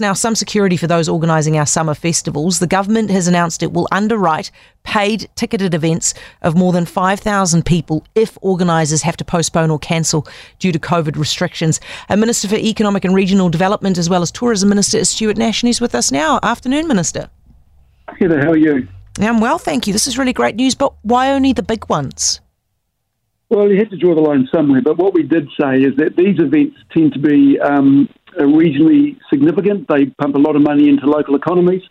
provides now some security for those organising our summer festivals. The government has announced it will underwrite paid ticketed events of more than 5,000 people if organisers have to postpone or cancel due to COVID restrictions. A Minister for Economic and Regional Development, as well as Tourism Minister, is Stuart Nash, and he's with us now. Afternoon, Minister. Heather, how are you? I'm well, thank you. This is really great news, but why only the big ones? Well, you had to draw the line somewhere, but what we did say is that these events tend to be um, regionally significant. They pump a lot of money into local economies,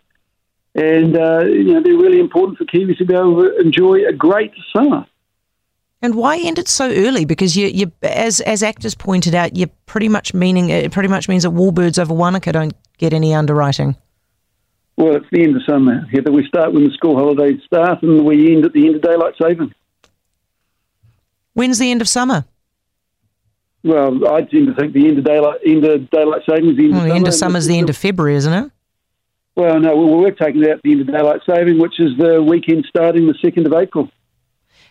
and uh, you know they're really important for Kiwis to be able to enjoy a great summer. And why end it so early? Because you, you as as actors pointed out, you're pretty much meaning it pretty much means that Warbirds over Wanaka don't get any underwriting. Well, it's the end of summer. Heather, we start when the school holidays start, and we end at the end of daylight saving. When's the end of summer? Well, I tend to think the end of daylight end of daylight savings. The end well, of the summer, end of summer is the end of February, isn't it? Well, no, well, we're taking out the end of daylight saving, which is the weekend starting the second of April.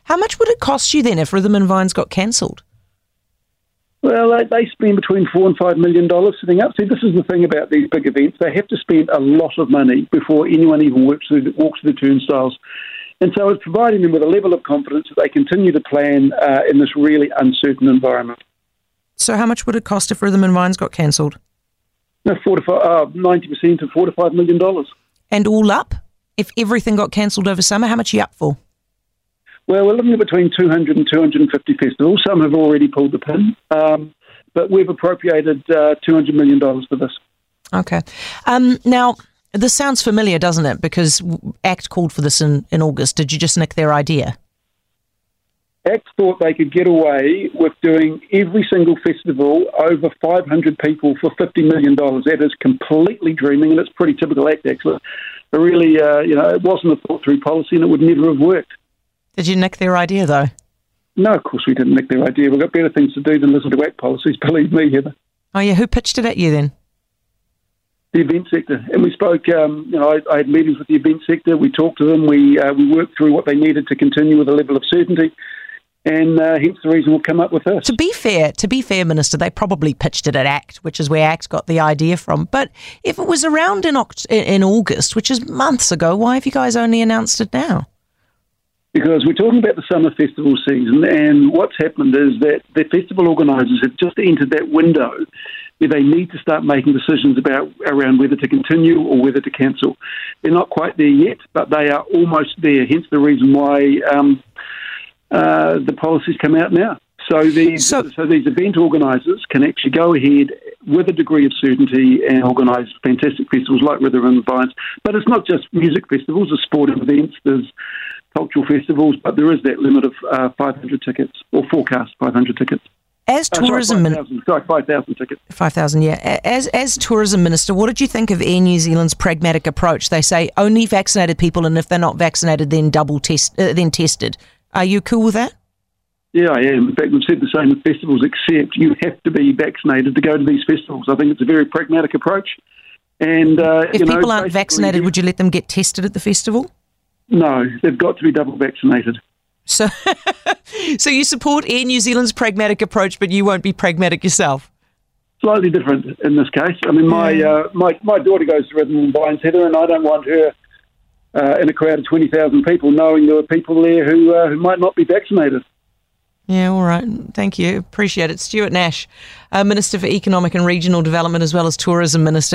How much would it cost you then if Rhythm and Vines got cancelled? Well, they, they spend between four and five million dollars setting up. See, this is the thing about these big events; they have to spend a lot of money before anyone even walks through, walks through the turnstiles. And so it's providing them with a level of confidence that they continue to plan uh, in this really uncertain environment. So, how much would it cost if Rhythm and Vines got cancelled? No, uh, 90% to 4 to $5 million. And all up, if everything got cancelled over summer, how much are you up for? Well, we're looking at between 200 and 250 festivals. Some have already pulled the pin, um, but we've appropriated uh, $200 million for this. Okay. Um, now, this sounds familiar, doesn't it? Because ACT called for this in, in August. Did you just nick their idea? ACT thought they could get away with doing every single festival over 500 people for $50 million. That is completely dreaming, and it's pretty typical ACT, actually. But really, uh, you know, it wasn't a thought through policy, and it would never have worked. Did you nick their idea, though? No, of course we didn't nick their idea. We've got better things to do than listen to ACT policies, believe me, Heather. Oh, yeah. Who pitched it at you then? the event sector. And we spoke, um, you know, I, I, had meetings with the event sector. We talked to them. We uh, we worked through what they needed to continue with a level of certainty. And uh, hence the reason we'll come up with this. To be fair, to be fair, Minister, they probably pitched it at ACT, which is where ACT got the idea from. But if it was around in, Oct- in August, which is months ago, why have you guys only announced it now? Because we're talking about the summer festival season, and what's happened is that the festival organisers have just entered that window where they need to start making decisions about around whether to continue or whether to cancel. They're not quite there yet, but they are almost there. Hence the reason why um, uh, the policies come out now. So these so, so these event organisers can actually go ahead with a degree of certainty and organise fantastic festivals like Rhythm and Vines. But it's not just music festivals, there's sporting events, there's cultural festivals, but there is that limit of uh, 500 tickets or forecast 500 tickets. As tourism, sorry, 5,000 sorry, 5,000 tickets. 5,000, yeah. As, as tourism minister, what did you think of Air New Zealand's pragmatic approach? They say only vaccinated people, and if they're not vaccinated, then double test, uh, then tested. Are you cool with that? Yeah, I am. In fact, we've said the same with festivals, except you have to be vaccinated to go to these festivals. I think it's a very pragmatic approach. And uh, if people know, aren't vaccinated, would you let them get tested at the festival? No, they've got to be double vaccinated. So, so you support Air New Zealand's pragmatic approach, but you won't be pragmatic yourself. Slightly different in this case. I mean, my uh, my my daughter goes to Rhythm and Vines, Heather, and I don't want her uh, in a crowd of twenty thousand people, knowing there were people there who uh, who might not be vaccinated. Yeah, all right. Thank you. Appreciate it. Stuart Nash, uh, Minister for Economic and Regional Development, as well as Tourism Minister.